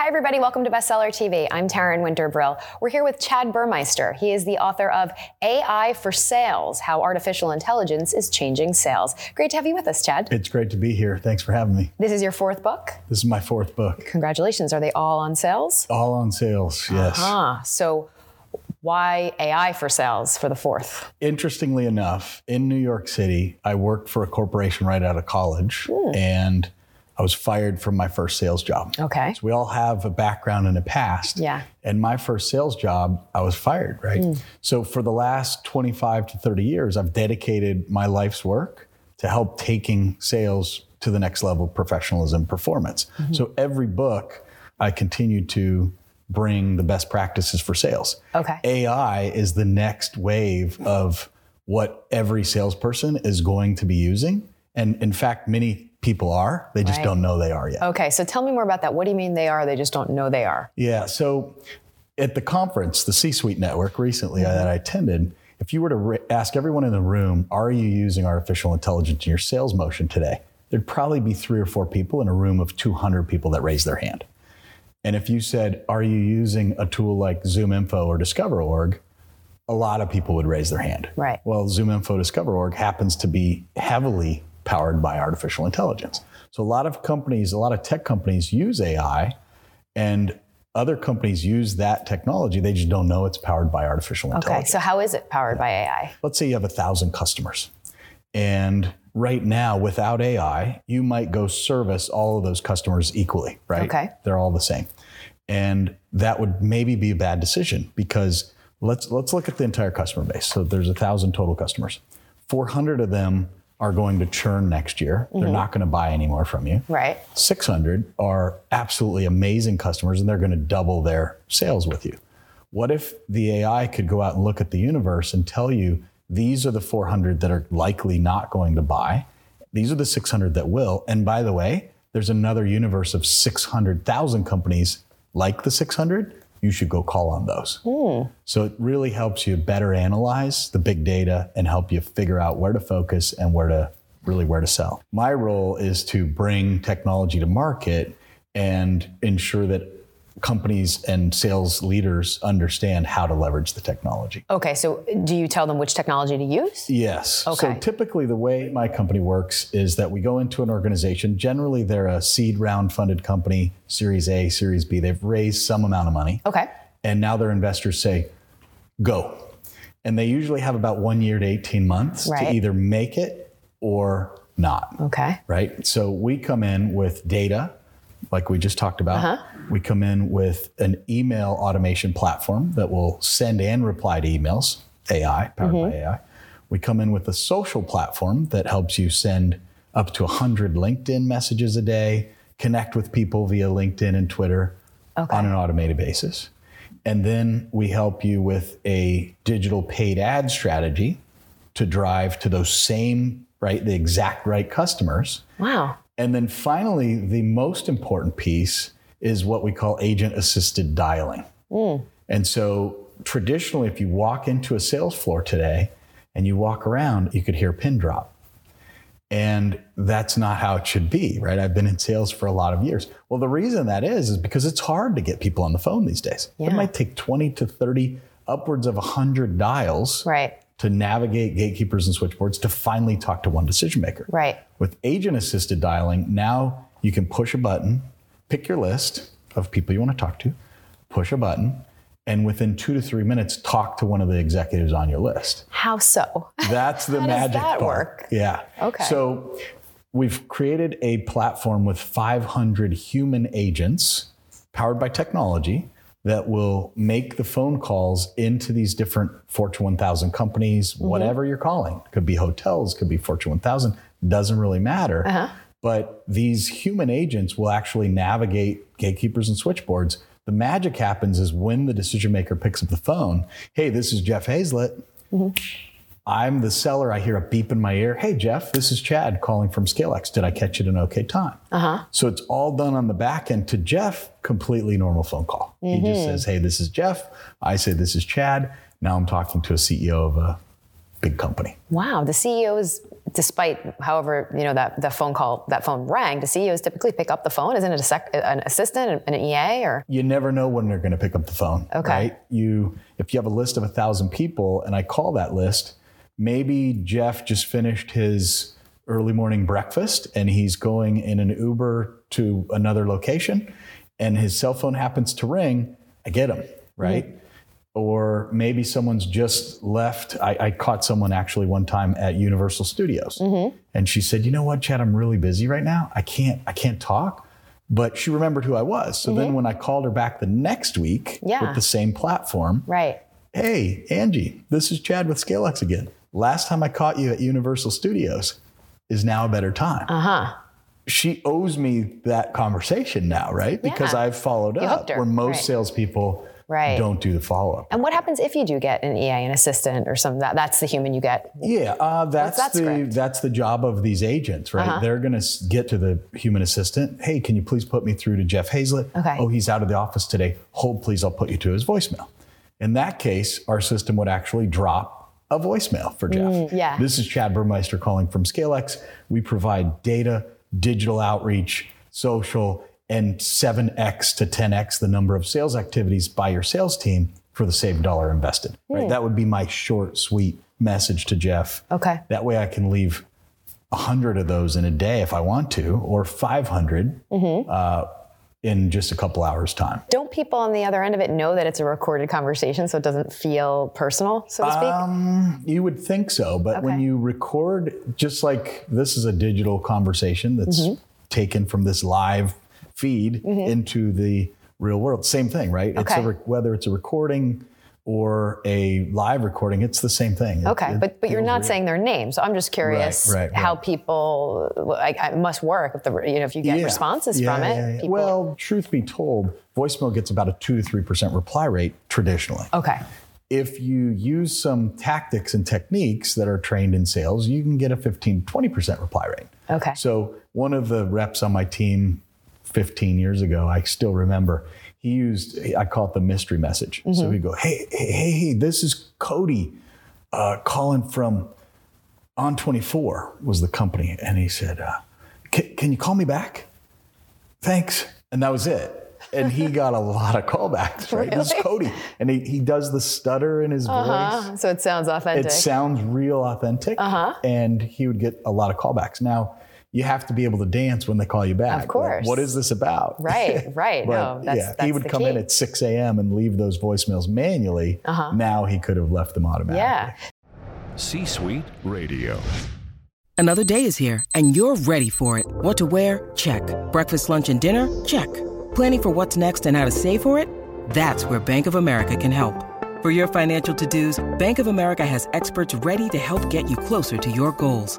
Hi, everybody. Welcome to Bestseller TV. I'm Taryn Winter Brill. We're here with Chad Burmeister. He is the author of AI for Sales How Artificial Intelligence is Changing Sales. Great to have you with us, Chad. It's great to be here. Thanks for having me. This is your fourth book? This is my fourth book. Congratulations. Are they all on sales? All on sales, yes. Ah, so why AI for sales for the fourth? Interestingly enough, in New York City, I worked for a corporation right out of college Hmm. and I was fired from my first sales job. Okay. So we all have a background and a past. Yeah. And my first sales job, I was fired, right? Hmm. So for the last 25 to 30 years, I've dedicated my life's work to help taking sales to the next level of professionalism performance. Mm-hmm. So every book, I continue to bring the best practices for sales. Okay. AI is the next wave of what every salesperson is going to be using. And in fact, many people are. They just Right. don't know they are yet. Okay, so tell me more about that. What do you mean they are? They just don't know they are. Yeah. So at the conference, the C Suite Network recently Mm-hmm. that I attended, if you were to re- ask everyone in the room, are you using artificial intelligence in your sales motion today? There'd probably be three or four people in a room of 200 people that raised their hand. And if you said, are you using a tool like ZoomInfo or DiscoverOrg? A lot of people would raise their hand. Right. Well, Zoom ZoomInfo DiscoverOrg happens to be heavily powered by artificial intelligence. So a lot of companies, a lot of tech companies use AI and other companies use that technology. They just don't know it's powered by artificial intelligence. Okay, so how is it powered by AI? Let's say you have a thousand customers. And right now, without AI, you might go service all of those customers equally, right? Okay. They're all the same. And that would maybe be a bad decision because let's let's look at the entire customer base. So there's a thousand total customers. 400 of them are going to churn next year. They're mm-hmm. not going to buy anymore from you. Right. 600 are absolutely amazing customers and they're going to double their sales with you. What if the AI could go out and look at the universe and tell you these are the 400 that are likely not going to buy, these are the 600 that will, and by the way, there's another universe of 600,000 companies like the 600. You should go call on those. Hmm. So it really helps you better analyze the big data and help you figure out where to focus and where to really where to sell. My role is to bring technology to market and ensure that companies and sales leaders understand how to leverage the technology. Okay, so do you tell them which technology to use? Yes. Okay. So typically, the way my company works is that we go into an organization. Generally, they're a seed round funded company, Series A, Series B. They've raised some amount of money. Okay. And now their investors say, go. And they usually have about one year to 18 months Right. to either make it or not. Okay. Right. So we come in with data, like we just talked about. Uh-huh. We come in with an email automation platform that will send and reply to emails, AI, powered Mm-hmm. by AI. We come in with a social platform that helps you send up to 100 LinkedIn messages a day, connect with people via LinkedIn and Twitter Okay. on an automated basis. And then we help you with a digital paid ad strategy to drive to those same, right, the exact right customers. Wow. And then finally, the most important piece is what we call agent assisted dialing. Hmm. And so traditionally, if you walk into a sales floor today and you walk around, you could hear a pin drop. And that's not how it should be, right? I've been in sales for a lot of years. Well, the reason that is, is because it's hard to get people on the phone these days. Yeah. It might take 20 to 30, upwards of 100 dials Right. to navigate gatekeepers and switchboards to finally talk to one decision maker. Right. With agent assisted dialing, now you can push a button, pick your list of people you want to talk to, push a button, and within two to three minutes, talk to one of the executives on your list. How so? That's the How does magic that part. work? Yeah. Okay. So we've created a platform with 500 human agents powered by technology that will make the phone calls into these different Fortune 1000 companies, Mm-hmm. whatever you're calling. Could be hotels, could be Fortune 1000, doesn't really matter. Uh-huh. But these human agents will actually navigate gatekeepers and switchboards. The magic happens is when the decision maker picks up the phone. Hey, this is Jeff Hayzlett. I'm the seller. I hear a beep in my ear. Hey, Jeff, this is Chad calling from ScaleX. Did I catch it in okay time? Uh-huh. So it's all done on the back end to Jeff, completely normal phone call. He just says, Hey, this is Jeff. I say, This is Chad. Now I'm talking to a CEO of a big company. Wow, the CEOs, despite however you know that the phone call that phone rang, the CEOs typically pick up the phone. Isn't it a sec, an assistant, an EA, or you never know when they're going to pick up the phone. Okay. Right? You, if you have a list of a thousand people, and I call that list, maybe Jeff just finished his early morning breakfast, and he's going in an Uber to another location, and his cell phone happens to ring. I get him, right? Mm-hmm. Or maybe someone's just left. I, I caught someone actually one time at Universal Studios, and she said, "You know what, Chad? I'm really busy right now. I can't. I can't talk." But she remembered who I was. So then, when I called her back the next week Yeah. with the same platform, right? hey, Angie, this is Chad with ScaleX again. Last time I caught you at Universal Studios is now a better time. Uh huh. She owes me that conversation now, right? Because Yeah. I've followed You up where most right. salespeople Right. don't do the follow up. And what happens if you do get an EA, an assistant, or some that that's the human you get? Yeah, uh, that's that the script? Uh-huh. that's the job of these agents, right? They're going to get to the human assistant. Hey, can you please put me through to Jeff Hayzlett? Okay. Oh, he's out of the office today. Hold, please. I'll put you to his voicemail. In that case, our system would actually drop a voicemail for Jeff. Mm, yeah. This is Chad Burmeister calling from ScaleX. We provide data, digital outreach, social, and 7x to 10x the number of sales activities by your sales team for the same dollar invested. Right? That would be my short, sweet message to Jeff. Okay. That way I can leave 100 of those in a day if I want to, or 500 uh, in just a couple hours' time. Don't people on the other end of it know that it's a recorded conversation, so it doesn't feel personal, so to speak? Um, you would think so, but when you record, just like this is a digital conversation that's Mm-hmm. taken from this live feed mm-hmm. into the real world, same thing, right? It's a Okay. whether it's a recording or a live recording, it's the same thing. It- Okay, it but but you're not real. saying their names, so I'm just curious right, how right. people like it must work if the you know if you get Yeah. responses Yeah, from it. yeah, yeah. People, Well, truth be told, voicemail gets about a two to three percent reply rate traditionally. okay, If you use some tactics and techniques that are trained in sales, you can get a 15, 20% reply rate. Okay. So one of the reps on my team 15 years ago, I still remember, he used, I call it the mystery message. Mm-hmm. So he'd go, hey, hey, hey, hey, this is Cody uh, calling from ON24 was the company. And he said, uh, can, you call me back? Thanks. And that was it. And he got a lot of callbacks, right? This is Cody. And he, he does the stutter in his voice. uh, so it sounds authentic. It sounds real authentic. Uh-huh. And he would get a lot of callbacks. Now, you have to be able to dance when they call you back. Of course. Like, what is this about? Right, right. but No, that's- yeah, he would the come in at 6 a.m. and leave those voicemails manually. Uh-huh. Now he could have left them automatically. yeah. C Suite Radio. Another day is here, and you're ready for it. What to wear? Check. Breakfast, lunch, and dinner? Check. Planning for what's next and how to save for it? That's where Bank of America can help. For your financial to-dos, Bank of America has experts ready to help get you closer to your goals.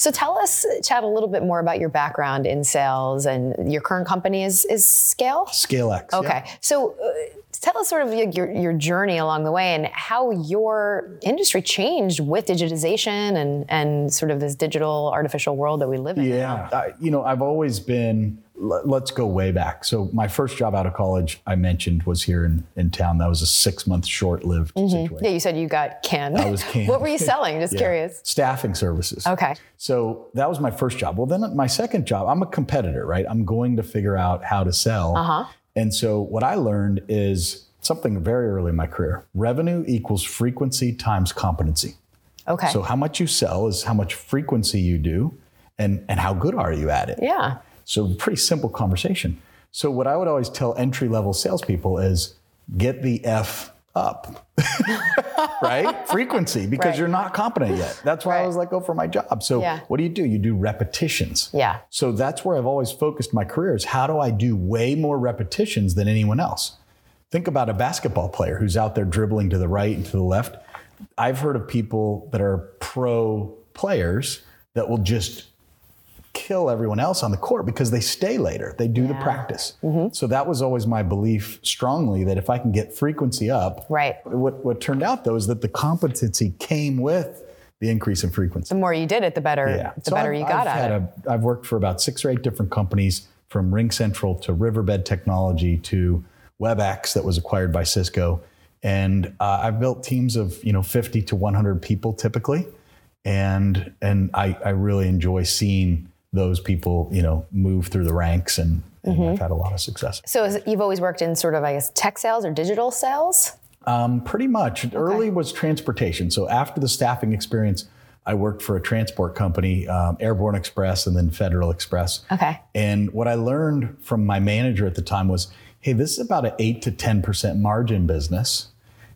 So tell us, Chad, a little bit more about your background in sales and your current company is is Scale. ScaleX. yeah. Okay, so uh, Tell us sort of your, your journey along the way and how your industry changed with digitization and, and sort of this digital artificial world that we live in. Yeah. I, you know, I've always been, let's go way back. So, my first job out of college, I mentioned, was here in, in town. That was a six month short lived mm-hmm. situation. Yeah, you said you got canned. I was canned. what were you selling? Just yeah. curious. Staffing services. Okay. So, that was my first job. Well, then my second job, I'm a competitor, right? I'm going to figure out how to sell. Uh-huh. And so, what I learned is something very early in my career revenue equals frequency times competency. Okay. So, how much you sell is how much frequency you do, and, and how good are you at it? Yeah. So, pretty simple conversation. So, what I would always tell entry level salespeople is get the F up, right? Frequency, because right. you're not competent yet. That's why right. I was let go for my job. So, yeah. what do you do? You do repetitions. Yeah. So, that's where I've always focused my career is how do I do way more repetitions than anyone else? Think about a basketball player who's out there dribbling to the right and to the left. I've heard of people that are pro players that will just kill everyone else on the court because they stay later. They do yeah. the practice. Mm-hmm. So that was always my belief strongly that if I can get frequency up, right. What what turned out though is that the competency came with the increase in frequency. The more you did it, the better yeah. the so better I've, you got I've at it. A, I've worked for about six or eight different companies, from RingCentral to Riverbed Technology to WebEx that was acquired by Cisco, and uh, I've built teams of you know 50 to 100 people typically, and and I, I really enjoy seeing those people, you know, move through the ranks and, and mm-hmm. I've had a lot of success. So is, you've always worked in sort of, I guess, tech sales or digital sales? Um, pretty much. Okay. Early was transportation. So after the staffing experience, I worked for a transport company, um, Airborne Express and then Federal Express. Okay. And what I learned from my manager at the time was, hey, this is about an eight to 10% margin business.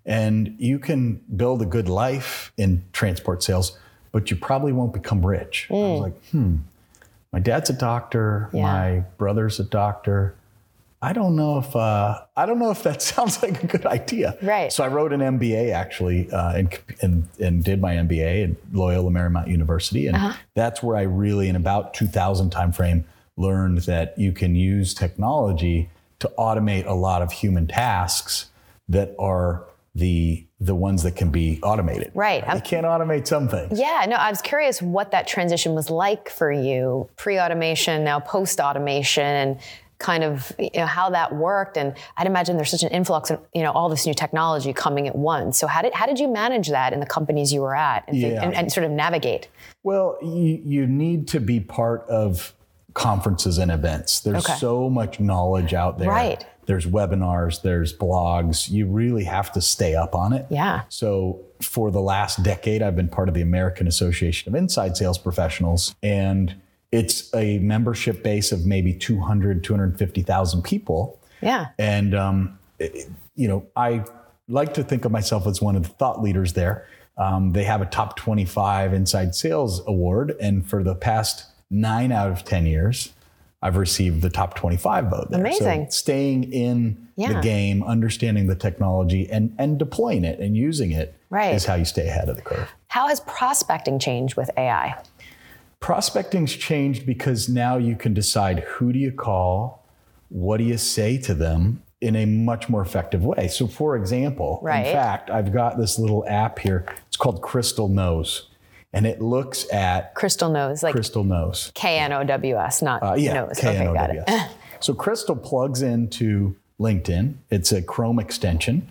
And you can build a good life in transport sales, but you probably won't become rich. Mm. I was mm. like, hmm, my dad's a doctor. Yeah. My brother's a doctor. I don't know if uh, I don't know if that sounds like a good idea. Right. So I wrote an MBA actually, uh, and, and, and did my MBA at Loyola Marymount University, and uh-huh. that's where I really, in about 2000 timeframe, learned that you can use technology to automate a lot of human tasks that are the the ones that can be automated. Right. You um, can't automate some things. Yeah, no, I was curious what that transition was like for you, pre-automation, now post-automation and kind of you know, how that worked and I'd imagine there's such an influx of you know all this new technology coming at once. So how did how did you manage that in the companies you were at and, yeah. and, and sort of navigate? Well, you, you need to be part of conferences and events. There's okay. so much knowledge out there. Right there's webinars, there's blogs. You really have to stay up on it. Yeah. So for the last decade, I've been part of the American Association of Inside Sales Professionals, and it's a membership base of maybe 200, 250,000 people. Yeah. And, um, it, you know, I like to think of myself as one of the thought leaders there. Um, they have a top 25 inside sales award. And for the past nine out of 10 years, I've received the top 25 vote there. Amazing. So staying in yeah. the game, understanding the technology and, and deploying it and using it right. is how you stay ahead of the curve. How has prospecting changed with AI? Prospecting's changed because now you can decide who do you call, what do you say to them in a much more effective way. So for example, right. in fact, I've got this little app here. It's called Crystal Knows and it looks at Crystal Knows, like Crystal Knows, K N O W S, not uh, yeah, Knows. Okay, got it. so Crystal plugs into LinkedIn. It's a Chrome extension,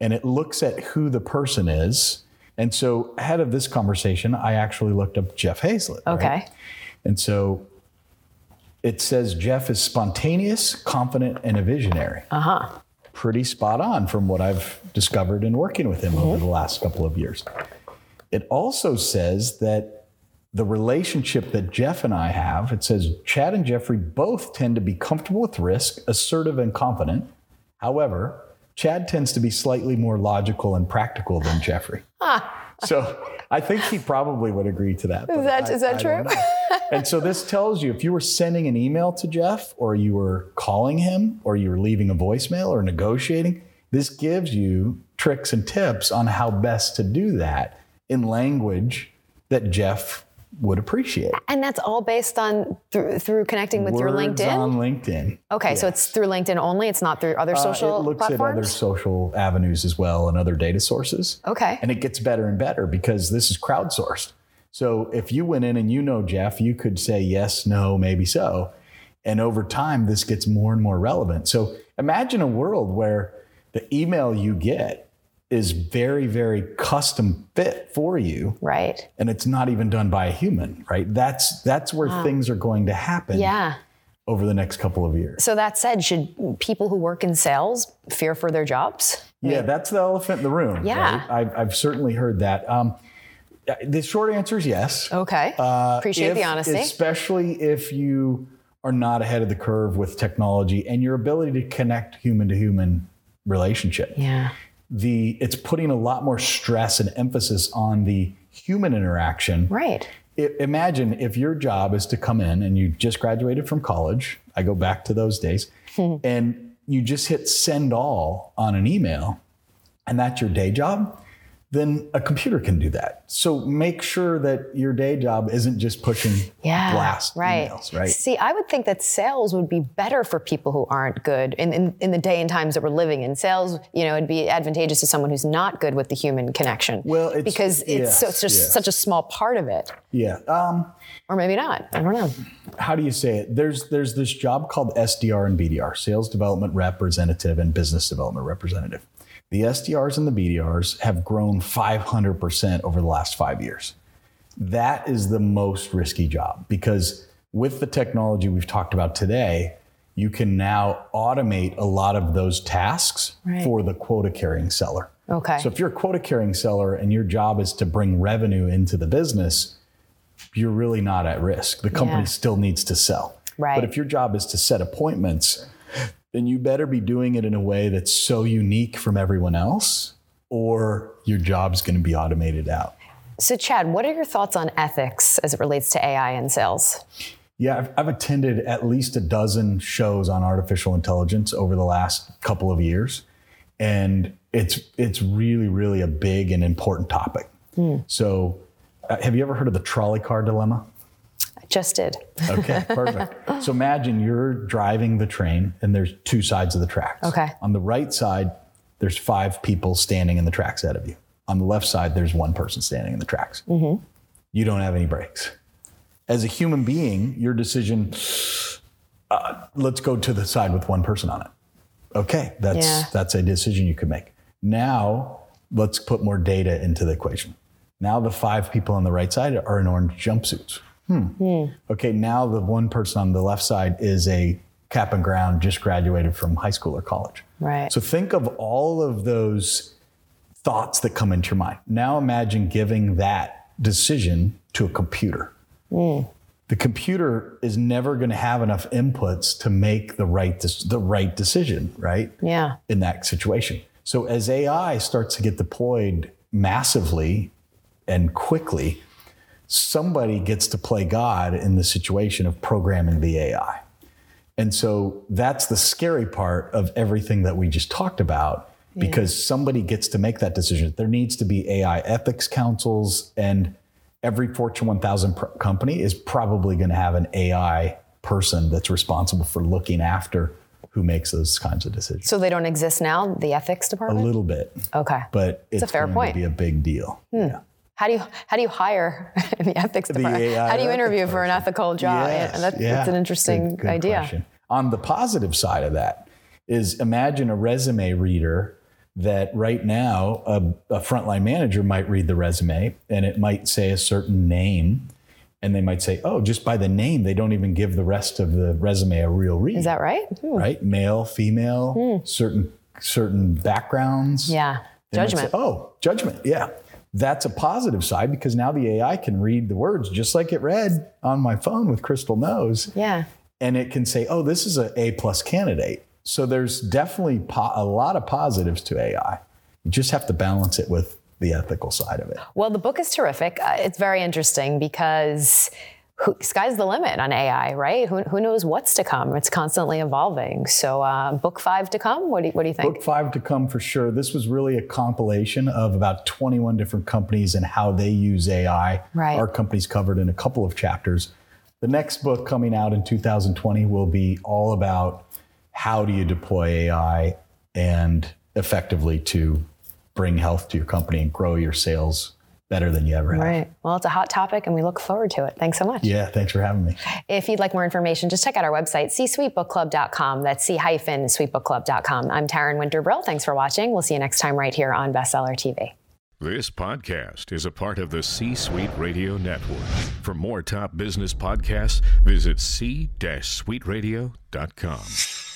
and it looks at who the person is. And so ahead of this conversation, I actually looked up Jeff Hayzlett. Okay. Right? And so it says Jeff is spontaneous, confident, and a visionary. Uh huh. Pretty spot on from what I've discovered in working with him mm-hmm. over the last couple of years. It also says that the relationship that Jeff and I have, it says Chad and Jeffrey both tend to be comfortable with risk, assertive, and confident. However, Chad tends to be slightly more logical and practical than Jeffrey. so I think he probably would agree to that. Is that, I, is that I true? and so this tells you if you were sending an email to Jeff or you were calling him or you were leaving a voicemail or negotiating, this gives you tricks and tips on how best to do that in language that Jeff would appreciate. And that's all based on through, through connecting with your LinkedIn. on LinkedIn. okay, so it's through LinkedIn only. It's not through other Uh, social it looks platforms. at other social avenues as well and other data sources. Okay. And it gets better and better because this is crowdsourced. So if you went in and you know Jeff, you could say yes, no, maybe so. And over time, this gets more and more relevant. So imagine a world where the email you get is very, very custom fit for you. right. And it's not even done by a human, right? That's that's where things are going to happen Yeah. over the next couple of years. So that said, should people who work in sales fear for their jobs? Yeah, that's the elephant in the room. Yeah. right? I've, I've certainly heard that. Um, the short answer is yes. Okay. Uh, Appreciate the honesty. Especially if you are not ahead of the curve with technology and your ability to connect human to human relationship. yeah. The it's putting a lot more stress and emphasis on the human interaction. Right. I- imagine if your job is to come in and you just graduated from college. I go back to those days, and you just hit send all on an email, and that's your day job. Then a computer can do that. So make sure that your day job isn't just pushing Yeah. blast right. emails, right? See, I would think that sales would be better for people who aren't good in, in, in the day and times that we're living in. Sales, you know, it'd be advantageous to someone who's not good with the human connection. Well, it's- because it's, so, it's just yes. such a small part of it, Yeah. Um, or maybe not. I don't know. how do you say it? There's there's this job called SDR and BDR, sales development representative and business development representative. The SDRs and the BDRs have grown 500% over the last 5 years. That is the most risky job because with the technology we've talked about today, you can now automate a lot of those tasks Right. for the quota carrying seller. Okay. So if you're a quota carrying seller and your job is to bring revenue into the business, you're really not at risk. The company Yeah. still needs to sell. Right. But if your job is to set appointments, then you better be doing it in a way that's so unique from everyone else, or your job's going to be automated out. So, Chad, what are your thoughts on ethics as it relates to AI in sales? Yeah, I've, I've attended at least a dozen shows on artificial intelligence over the last couple of years, and it's it's really really a big and important topic. So, uh, have you ever heard of the trolley car dilemma? Just did. Okay, perfect. so imagine you're driving the train and there's two sides of the tracks. Okay. On the right side, there's five people standing in the tracks ahead of you. On the left side, there's one person standing in the tracks. Mm-hmm. You don't have any brakes. As a human being, your decision, uh, let's go to the side with one person on it. Okay, that's Yeah. that's a decision you could make. Now, let's put more data into the equation. Now the five people on the right side are in orange jumpsuits. Hmm. Okay, now the one person on the left side is a cap and ground, just graduated from high school or college. Right. So think of all of those thoughts that come into your mind. Now imagine giving that decision to a computer. The computer is never going to have enough inputs to make the right the right decision, right? Yeah. in that situation. So as AI starts to get deployed massively and quickly, somebody gets to play God in the situation of programming the AI. And so that's the scary part of everything that we just talked about because somebody gets to make that decision. There needs to be AI ethics councils and every Fortune 1000 pr- company is probably going to have an AI person that's responsible for looking after who makes those kinds of decisions. So they don't exist now, the ethics department? A little bit, okay. but it's, a fair going point. Hmm. to be a big deal. Yeah. How do you how do you hire in the ethics department? AI how do you interview for an ethical job? Yes, Yeah, that- yeah. That's an interesting Good- good idea. question. On the positive side of that is imagine a resume reader that right now a, a frontline manager might read the resume and it might say a certain name and they might say, oh, just by the name, they don't even give the rest of the resume a real read. Is that right? Hmm. right? Male, female, certain certain backgrounds. Yeah. They Judgment. say, oh, judgment. Yeah. That's a positive side because now the AI can read the words just like it read on my phone with Crystal Knows. Yeah. And it can say, oh, this is a A plus candidate. So there's definitely po- a lot of positives to AI. You just have to balance it with the ethical side of it. Well, the book is terrific. Uh, it's very interesting because who, sky's the limit on AI, right? Who, who, knows what's to come? It's constantly evolving. So, uh, book five to come. What do, you, what do you think? Book five to come for sure. This was really a compilation of about 21 different companies and how they use AI. Right. Our company's covered in a couple of chapters. The next book coming out in 2020 will be all about how do you deploy AI and effectively to bring health to your company and grow your sales better than you ever have. Right. Well, it's a hot topic and we look forward to it. Thanks so much. Yeah, thanks for having me. If you'd like more information, just check out our website, csuitebookclub.com. That's c-suitebookclub.com. I'm Taryn Winter Brill. Thanks for watching. We'll see you next time right here on Bestseller TV. This podcast is a part of the C Suite Radio Network. For more top business podcasts, visit c-suiteradio.com.